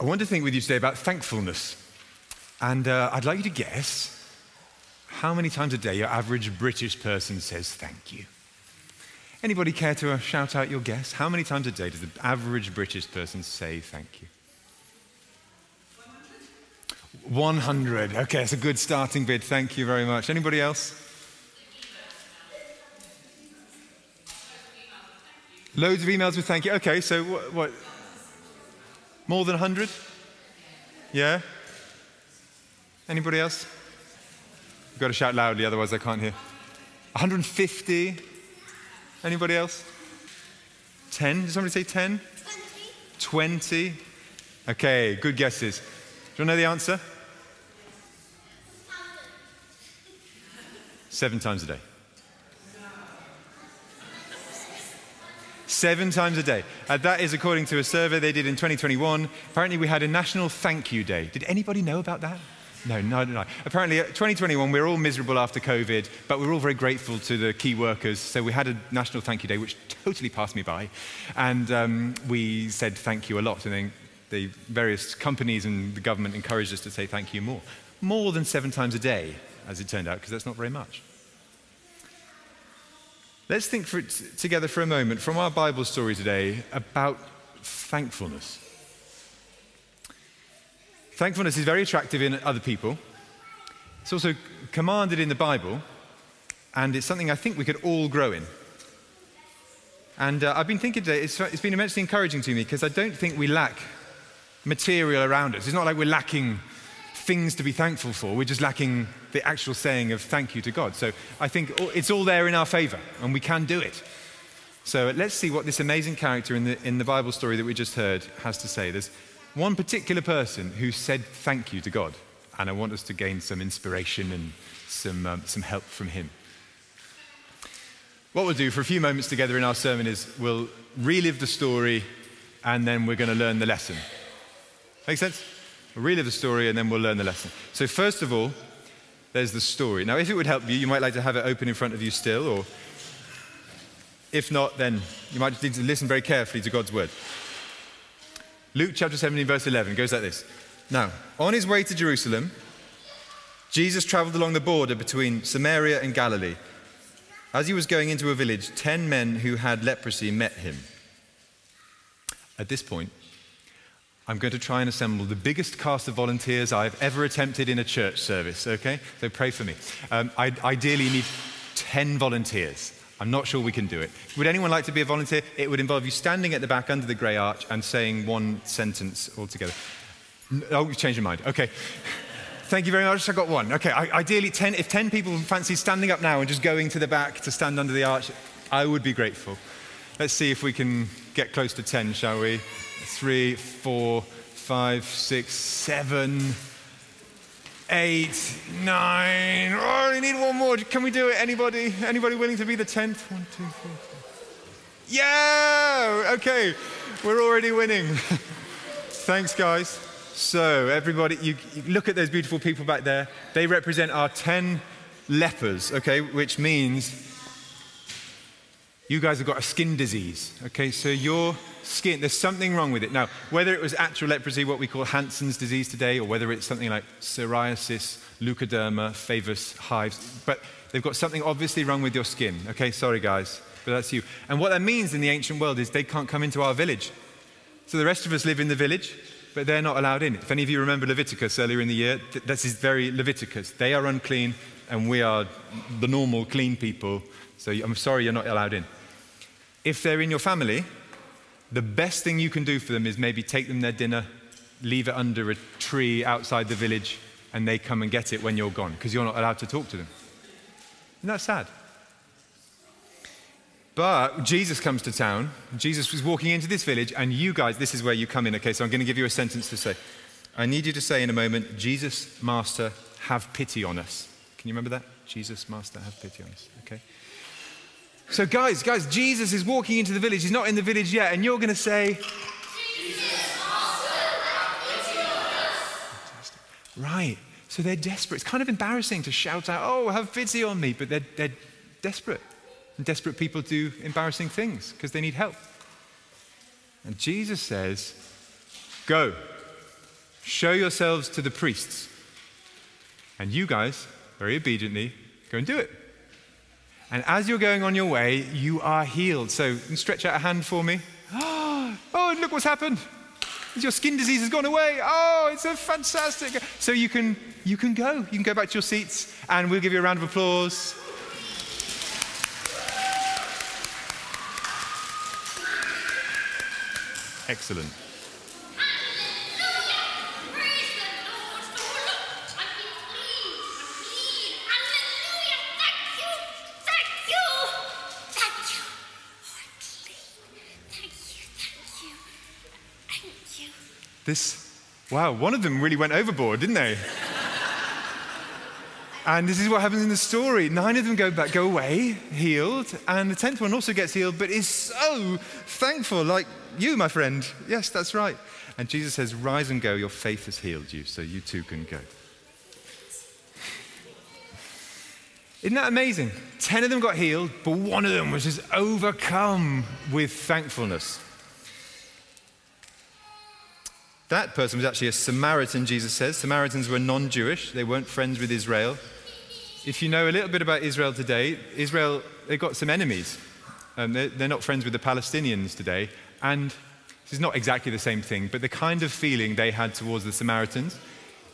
I want to think with you today about thankfulness. And uh, I'd like you to guess how many times a day your average British person says thank you. Anybody care to uh, shout out your guess? How many times a day does the average British person say thank you? 100. Okay, that's a good starting bid. Thank you very much. Anybody else? Loads of emails with thank you. Okay, so what? what more than 100? Yeah? Anybody else? You've got to shout loudly, otherwise I can't hear. 150? Anybody else? 10? Did somebody say 10? 20. 20? Okay, good guesses. Do you want to know the answer? Seven times a day. Seven times a day. Uh, that is according to a survey they did in 2021. Apparently, we had a National Thank You Day. Did anybody know about that? No, no, no. Apparently, 2021, we we're all miserable after COVID, but we we're all very grateful to the key workers. So we had a National Thank You Day, which totally passed me by. And um, we said thank you a lot. And then the various companies and the government encouraged us to say thank you more. More than seven times a day, as it turned out, because that's not very much. Let's think for together for a moment from our Bible story today about thankfulness. Thankfulness is very attractive in other people. It's also commanded in the Bible, and it's something I think we could all grow in. And uh, I've been thinking today, it's, it's been immensely encouraging to me because I don't think we lack material around us. It's not like we're lacking things to be thankful for. We're just lacking the actual saying of thank you to God. So I think it's all there in our favor, and we can do it. So let's see what this amazing character in the, in the Bible story that we just heard has to say. There's one particular person who said thank you to God, and I want us to gain some inspiration and some, um, some help from him. What we'll do for a few moments together in our sermon is we'll relive the story and then we're going to learn the lesson. Make sense? We'll relive the story and then we'll learn the lesson. So, first of all, there's the story. Now, if it would help you, you might like to have it open in front of you still, or if not, then you might just need to listen very carefully to God's word. Luke chapter 17, verse 11 goes like this Now, on his way to Jerusalem, Jesus traveled along the border between Samaria and Galilee. As he was going into a village, ten men who had leprosy met him. At this point, I'm going to try and assemble the biggest cast of volunteers I've ever attempted in a church service, okay? So pray for me. Um, I ideally need 10 volunteers. I'm not sure we can do it. Would anyone like to be a volunteer? It would involve you standing at the back under the grey arch and saying one sentence altogether. Oh, you've changed your mind. Okay. Thank you very much. I got one. Okay. I, ideally, 10, if 10 people fancy standing up now and just going to the back to stand under the arch, I would be grateful. Let's see if we can get close to 10, shall we? Three, four, five, six, seven, eight, nine. Oh, we need one more. Can we do it? Anybody? Anybody willing to be the tenth? One, two, three, four. Yeah! Okay, we're already winning. Thanks, guys. So, everybody, you, you look at those beautiful people back there. They represent our 10 lepers, okay, which means you guys have got a skin disease, okay? So, you're skin, there's something wrong with it. Now, whether it was actual leprosy, what we call Hansen's disease today, or whether it's something like psoriasis, leukoderma, favus hives, but they've got something obviously wrong with your skin. Okay, sorry guys, but that's you. And what that means in the ancient world is they can't come into our village. So the rest of us live in the village, but they're not allowed in. If any of you remember Leviticus earlier in the year, this is very Leviticus. They are unclean, and we are the normal clean people. So I'm sorry you're not allowed in. If they're in your family, the best thing you can do for them is maybe take them their dinner, leave it under a tree outside the village, and they come and get it when you're gone because you're not allowed to talk to them. Isn't that sad? But Jesus comes to town. Jesus was walking into this village, and you guys, this is where you come in. Okay, so I'm going to give you a sentence to say. I need you to say in a moment, Jesus, Master, have pity on us. Can you remember that? Jesus, Master, have pity on us. Okay? So, guys, guys, Jesus is walking into the village. He's not in the village yet, and you're going to say, Jesus, also, have pity on us. Right. So they're desperate. It's kind of embarrassing to shout out, Oh, have pity on me, but they're, they're desperate. And desperate people do embarrassing things because they need help. And Jesus says, Go. Show yourselves to the priests. And you guys, very obediently, go and do it. And as you're going on your way, you are healed. So stretch out a hand for me. Oh, look what's happened. Your skin disease has gone away. Oh, it's a fantastic. So you can you can go. You can go back to your seats and we'll give you a round of applause. Excellent. This, wow, one of them really went overboard, didn't they? and this is what happens in the story. Nine of them go back, go away, healed, and the tenth one also gets healed, but is so thankful, like you, my friend. Yes, that's right. And Jesus says, Rise and go, your faith has healed you, so you too can go. Isn't that amazing? Ten of them got healed, but one of them was just overcome with thankfulness. That person was actually a Samaritan, Jesus says. Samaritans were non Jewish, they weren't friends with Israel. If you know a little bit about Israel today, Israel, they've got some enemies. Um, they're, they're not friends with the Palestinians today. And this is not exactly the same thing, but the kind of feeling they had towards the Samaritans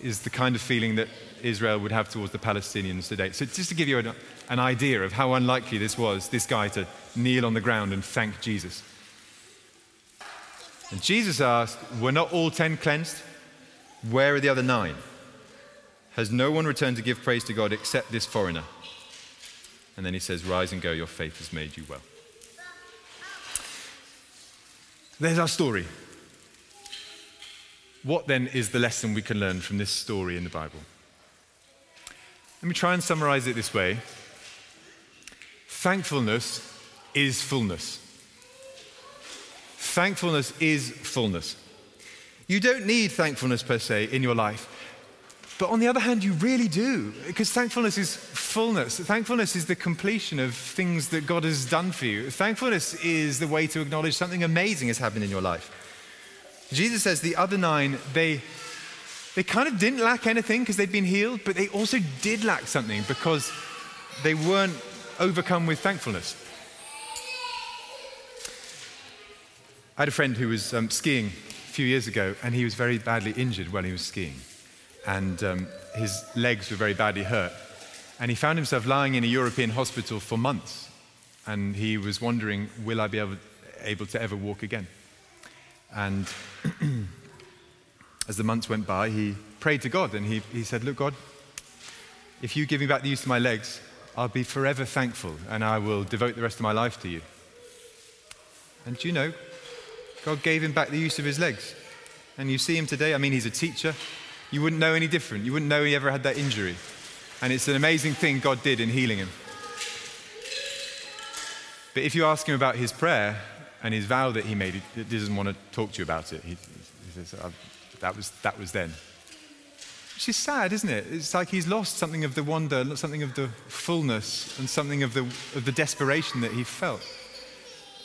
is the kind of feeling that Israel would have towards the Palestinians today. So, just to give you an, an idea of how unlikely this was, this guy to kneel on the ground and thank Jesus. And Jesus asked, Were not all ten cleansed? Where are the other nine? Has no one returned to give praise to God except this foreigner? And then he says, Rise and go, your faith has made you well. There's our story. What then is the lesson we can learn from this story in the Bible? Let me try and summarize it this way Thankfulness is fullness. Thankfulness is fullness. You don't need thankfulness per se in your life. But on the other hand, you really do, because thankfulness is fullness. Thankfulness is the completion of things that God has done for you. Thankfulness is the way to acknowledge something amazing has happened in your life. Jesus says the other nine, they, they kind of didn't lack anything because they'd been healed, but they also did lack something because they weren't overcome with thankfulness. I had a friend who was um, skiing a few years ago, and he was very badly injured while he was skiing. And um, his legs were very badly hurt. And he found himself lying in a European hospital for months. And he was wondering, will I be able, able to ever walk again? And as the months went by, he prayed to God and he, he said, Look, God, if you give me back the use of my legs, I'll be forever thankful and I will devote the rest of my life to you. And you know, God gave him back the use of his legs. And you see him today, I mean, he's a teacher. You wouldn't know any different. You wouldn't know he ever had that injury. And it's an amazing thing God did in healing him. But if you ask him about his prayer and his vow that he made, he doesn't want to talk to you about it. He, he says, oh, that, was, that was then. Which is sad, isn't it? It's like he's lost something of the wonder, something of the fullness, and something of the, of the desperation that he felt.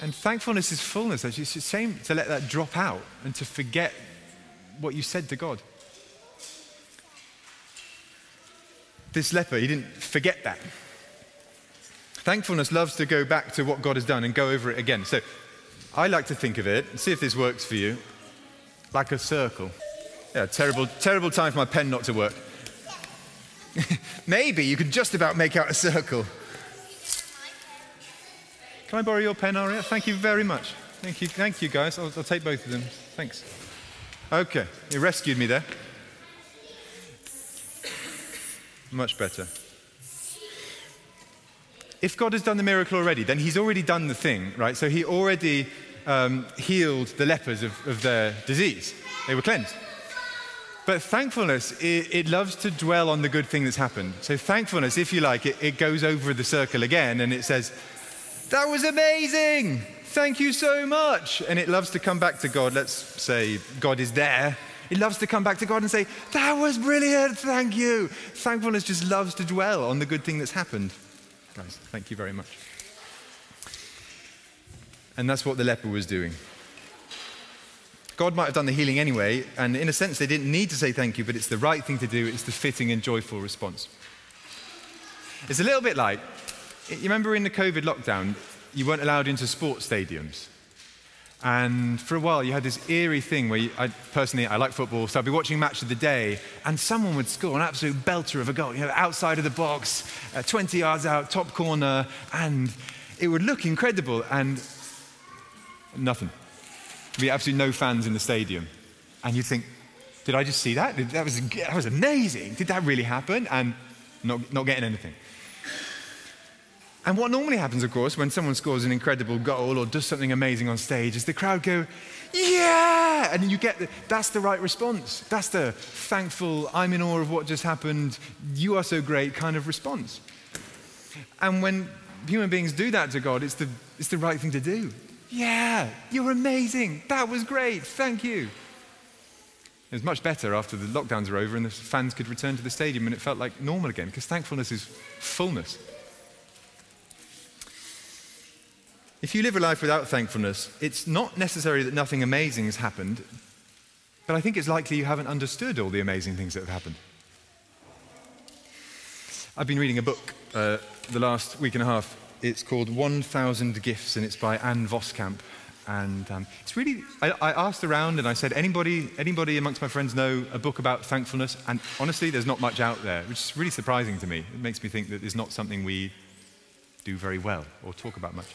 And thankfulness is fullness. It's a shame to let that drop out and to forget what you said to God. This leper, he didn't forget that. Thankfulness loves to go back to what God has done and go over it again. So I like to think of it, see if this works for you, like a circle. Yeah, terrible, terrible time for my pen not to work. Maybe you could just about make out a circle. Can I borrow your pen, Aria? Thank you very much. Thank you, thank you guys. I'll, I'll take both of them. Thanks. Okay, you rescued me there. Much better. If God has done the miracle already, then He's already done the thing, right? So He already um, healed the lepers of, of, their disease, they were cleansed. But thankfulness, it, it, loves to dwell on the good thing that's happened. So, thankfulness, if you like, it, it goes over the circle again and it says, that was amazing. Thank you so much. And it loves to come back to God. Let's say God is there. It loves to come back to God and say, That was brilliant. Thank you. Thankfulness just loves to dwell on the good thing that's happened. Guys, thank you very much. And that's what the leper was doing. God might have done the healing anyway, and in a sense, they didn't need to say thank you, but it's the right thing to do. It's the fitting and joyful response. It's a little bit like you remember in the COVID lockdown, you weren't allowed into sports stadiums. And for a while, you had this eerie thing where you, I, personally, I like football, so I'd be watching match of the day, and someone would score an absolute belter of a goal, you know, outside of the box, uh, 20 yards out, top corner, and it would look incredible, and nothing. There'd be absolutely no fans in the stadium. And you'd think, did I just see that? That was, that was amazing. Did that really happen? And not, not getting anything. And what normally happens, of course, when someone scores an incredible goal or does something amazing on stage is the crowd go, yeah! And you get the, that's the right response. That's the thankful, I'm in awe of what just happened, you are so great kind of response. And when human beings do that to God, it's the, it's the right thing to do. Yeah, you're amazing. That was great. Thank you. It was much better after the lockdowns were over and the fans could return to the stadium and it felt like normal again because thankfulness is fullness. If you live a life without thankfulness, it's not necessarily that nothing amazing has happened, but I think it's likely you haven't understood all the amazing things that have happened. I've been reading a book uh, the last week and a half. It's called 1000 Gifts, and it's by Ann Voskamp. And um, it's really, I, I, asked around and I said, anybody, anybody amongst my friends know a book about thankfulness? And honestly, there's not much out there, which is really surprising to me. It makes me think that it's not something we do very well or talk about much.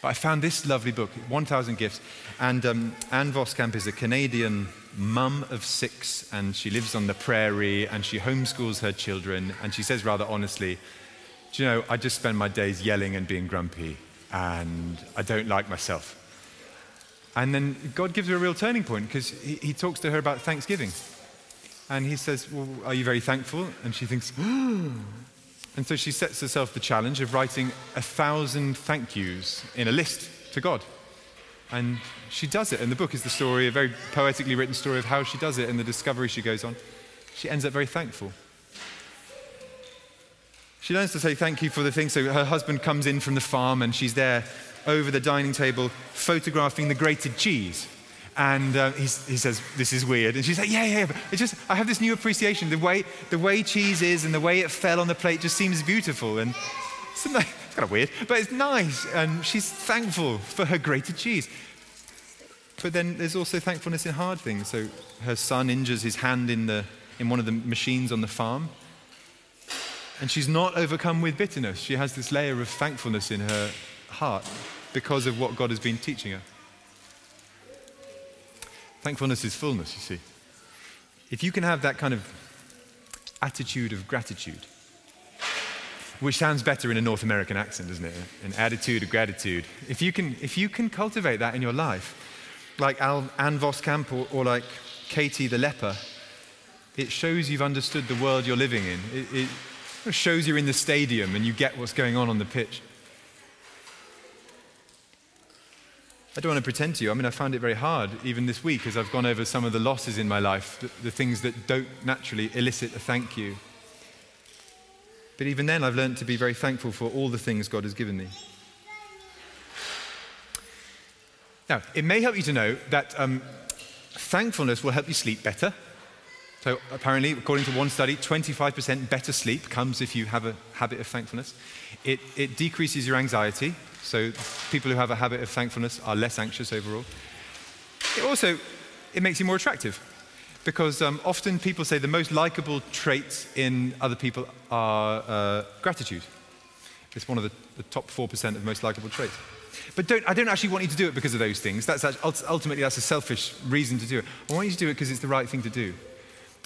But I found this lovely book, 1000 Gifts. And um, Ann Voskamp is a Canadian mum of six, and she lives on the prairie, and she homeschools her children. And she says rather honestly, Do you know, I just spend my days yelling and being grumpy, and I don't like myself. And then God gives her a real turning point because he, he talks to her about Thanksgiving. And he says, Well, are you very thankful? And she thinks, oh, and so she sets herself the challenge of writing a thousand thank yous in a list to God. And she does it. And the book is the story, a very poetically written story of how she does it and the discovery she goes on. She ends up very thankful. She learns to say thank you for the things. So her husband comes in from the farm and she's there over the dining table photographing the grated cheese. And uh, he says, This is weird. And she's like, Yeah, yeah, yeah. It's just, I have this new appreciation. The way, the way cheese is and the way it fell on the plate just seems beautiful. And it's, it's kind of weird, but it's nice. And she's thankful for her grated cheese. But then there's also thankfulness in hard things. So her son injures his hand in, the, in one of the machines on the farm. And she's not overcome with bitterness. She has this layer of thankfulness in her heart because of what God has been teaching her. Thankfulness is fullness, you see. If you can have that kind of attitude of gratitude, which sounds better in a North American accent, doesn't it? An attitude of gratitude. If you can, if you can cultivate that in your life, like Al, Ann Voskamp or, or like Katie the leper, it shows you've understood the world you're living in. It, it shows you're in the stadium and you get what's going on on the pitch. I don't want to pretend to you. I mean, I found it very hard, even this week, as I've gone over some of the losses in my life, the, the things that don't naturally elicit a thank you. But even then, I've learned to be very thankful for all the things God has given me. Now, it may help you to know that um, thankfulness will help you sleep better. So, apparently, according to one study, 25% better sleep comes if you have a habit of thankfulness. It, it decreases your anxiety, so people who have a habit of thankfulness are less anxious overall. It also, it makes you more attractive because um, often people say the most likable traits in other people are uh, gratitude. It's one of the, the top 4% of most likable traits. But don't, I don't actually want you to do it because of those things. That's actually, ultimately, that's a selfish reason to do it. I want you to do it because it's the right thing to do.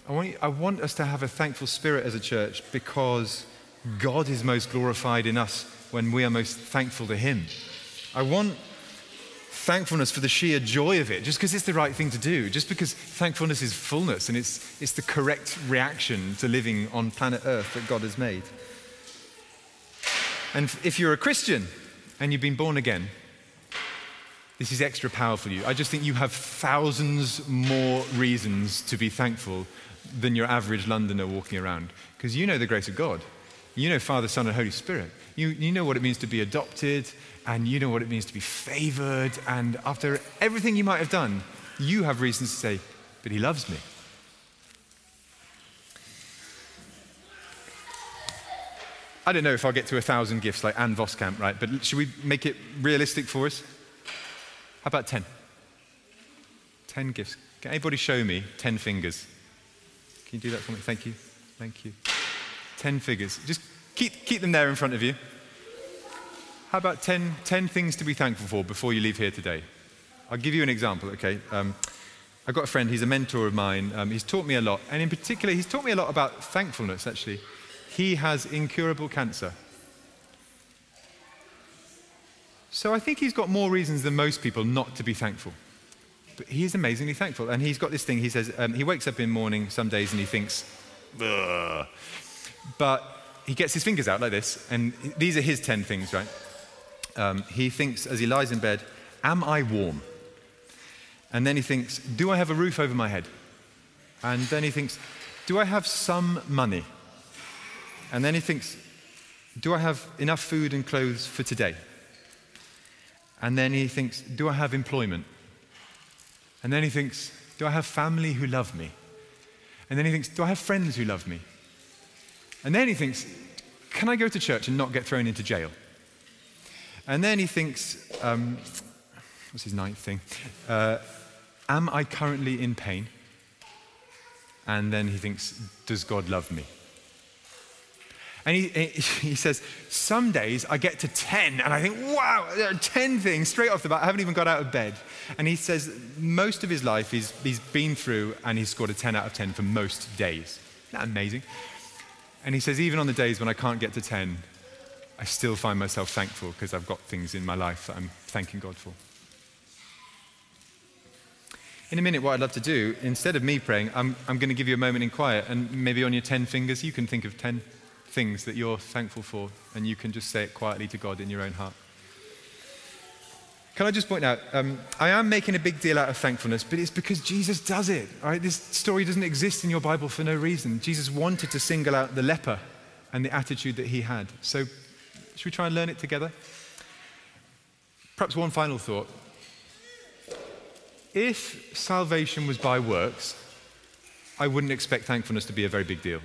I want, you, I want us to have a thankful spirit as a church because God is most glorified in us when we are most thankful to Him. I want thankfulness for the sheer joy of it, just because it's the right thing to do, just because thankfulness is fullness and it's, it's the correct reaction to living on planet Earth that God has made. And if you're a Christian and you've been born again, this is extra powerful for you. I just think you have thousands more reasons to be thankful than your average Londoner walking around because you know the grace of God. You know Father, Son, and Holy Spirit. You, you know what it means to be adopted, and you know what it means to be favored. And after everything you might have done, you have reasons to say, But he loves me. I don't know if I'll get to a thousand gifts like Ann Voskamp, right? But should we make it realistic for us? How about 10? 10 gifts. Can anybody show me 10 fingers? Can you do that for me? Thank you. Thank you. 10 figures. Just keep, keep them there in front of you. How about 10, 10 things to be thankful for before you leave here today? I'll give you an example, okay? Um, I've got a friend, he's a mentor of mine. Um, he's taught me a lot. And in particular, he's taught me a lot about thankfulness, actually. He has incurable cancer. So I think he's got more reasons than most people not to be thankful. But he is amazingly thankful. And he's got this thing, he says, um, he wakes up in the morning some days and he thinks, Ugh. But he gets his fingers out like this, and these are his 10 things, right? Um, he thinks as he lies in bed, Am I warm? And then he thinks, Do I have a roof over my head? And then he thinks, Do I have some money? And then he thinks, Do I have enough food and clothes for today? And then he thinks, Do I have employment? And then he thinks, Do I have family who love me? And then he thinks, Do I have friends who love me? And then he thinks, Can I go to church and not get thrown into jail? And then he thinks, um, What's his ninth thing? Uh, Am I currently in pain? And then he thinks, Does God love me? And he, he says, Some days I get to 10 and I think, wow, there are 10 things straight off the bat. I haven't even got out of bed. And he says, most of his life he's, he's been through and he's scored a 10 out of 10 for most days. Isn't that amazing? And he says, even on the days when I can't get to 10, I still find myself thankful because I've got things in my life that I'm thanking God for. In a minute, what I'd love to do, instead of me praying, I'm, I'm going to give you a moment in quiet, and maybe on your 10 fingers, you can think of 10 things that you're thankful for, and you can just say it quietly to God in your own heart. Can I just point out, um, I am making a big deal out of thankfulness, but it's because Jesus does it. Right? This story doesn't exist in your Bible for no reason. Jesus wanted to single out the leper and the attitude that he had. So, should we try and learn it together? Perhaps one final thought. If salvation was by works, I wouldn't expect thankfulness to be a very big deal.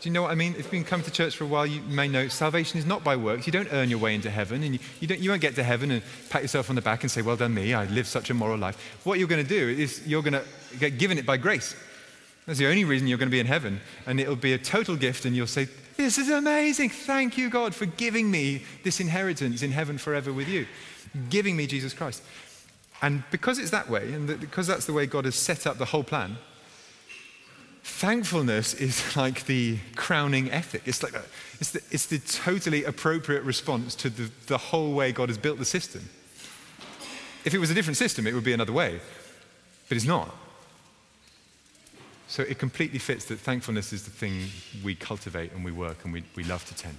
Do you know what I mean? If you've been coming to church for a while, you may know salvation is not by works. You don't earn your way into heaven, and you, you, don't, you won't get to heaven and pat yourself on the back and say, Well done, me, I lived such a moral life. What you're going to do is you're going to get given it by grace. That's the only reason you're going to be in heaven, and it'll be a total gift, and you'll say, This is amazing. Thank you, God, for giving me this inheritance in heaven forever with you, giving me Jesus Christ. And because it's that way, and because that's the way God has set up the whole plan, Thankfulness is like the crowning ethic. It's, like it's, the, it's the totally appropriate response to the, the whole way God has built the system. If it was a different system, it would be another way, but it's not. So it completely fits that thankfulness is the thing we cultivate and we work and we, we love to tend.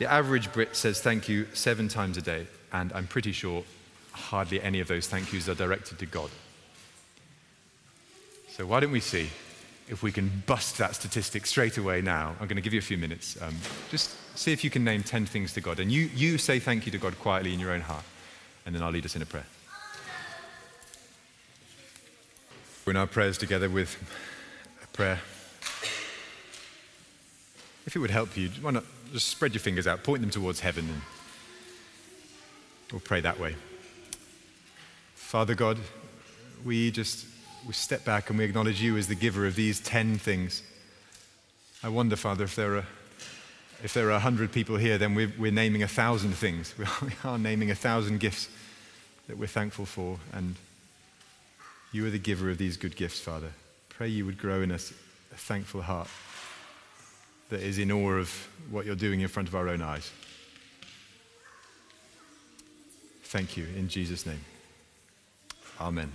The average Brit says thank you seven times a day, and I'm pretty sure hardly any of those thank yous are directed to God. So, why don't we see if we can bust that statistic straight away now? I'm going to give you a few minutes. Um, just see if you can name 10 things to God. And you, you say thank you to God quietly in your own heart, and then I'll lead us in a prayer. We're in our prayers together with a prayer. If it would help you, why not just spread your fingers out, point them towards heaven, and we'll pray that way. Father God, we just we step back and we acknowledge you as the giver of these 10 things. I wonder, Father, if there are, if there are 100 people here, then we're, we're naming a thousand things. We are, we are naming a thousand gifts that we're thankful for. And you are the giver of these good gifts, Father. Pray you would grow in us a thankful heart that is in awe of what you're doing in front of our own eyes. Thank you. In Jesus' name. Amen.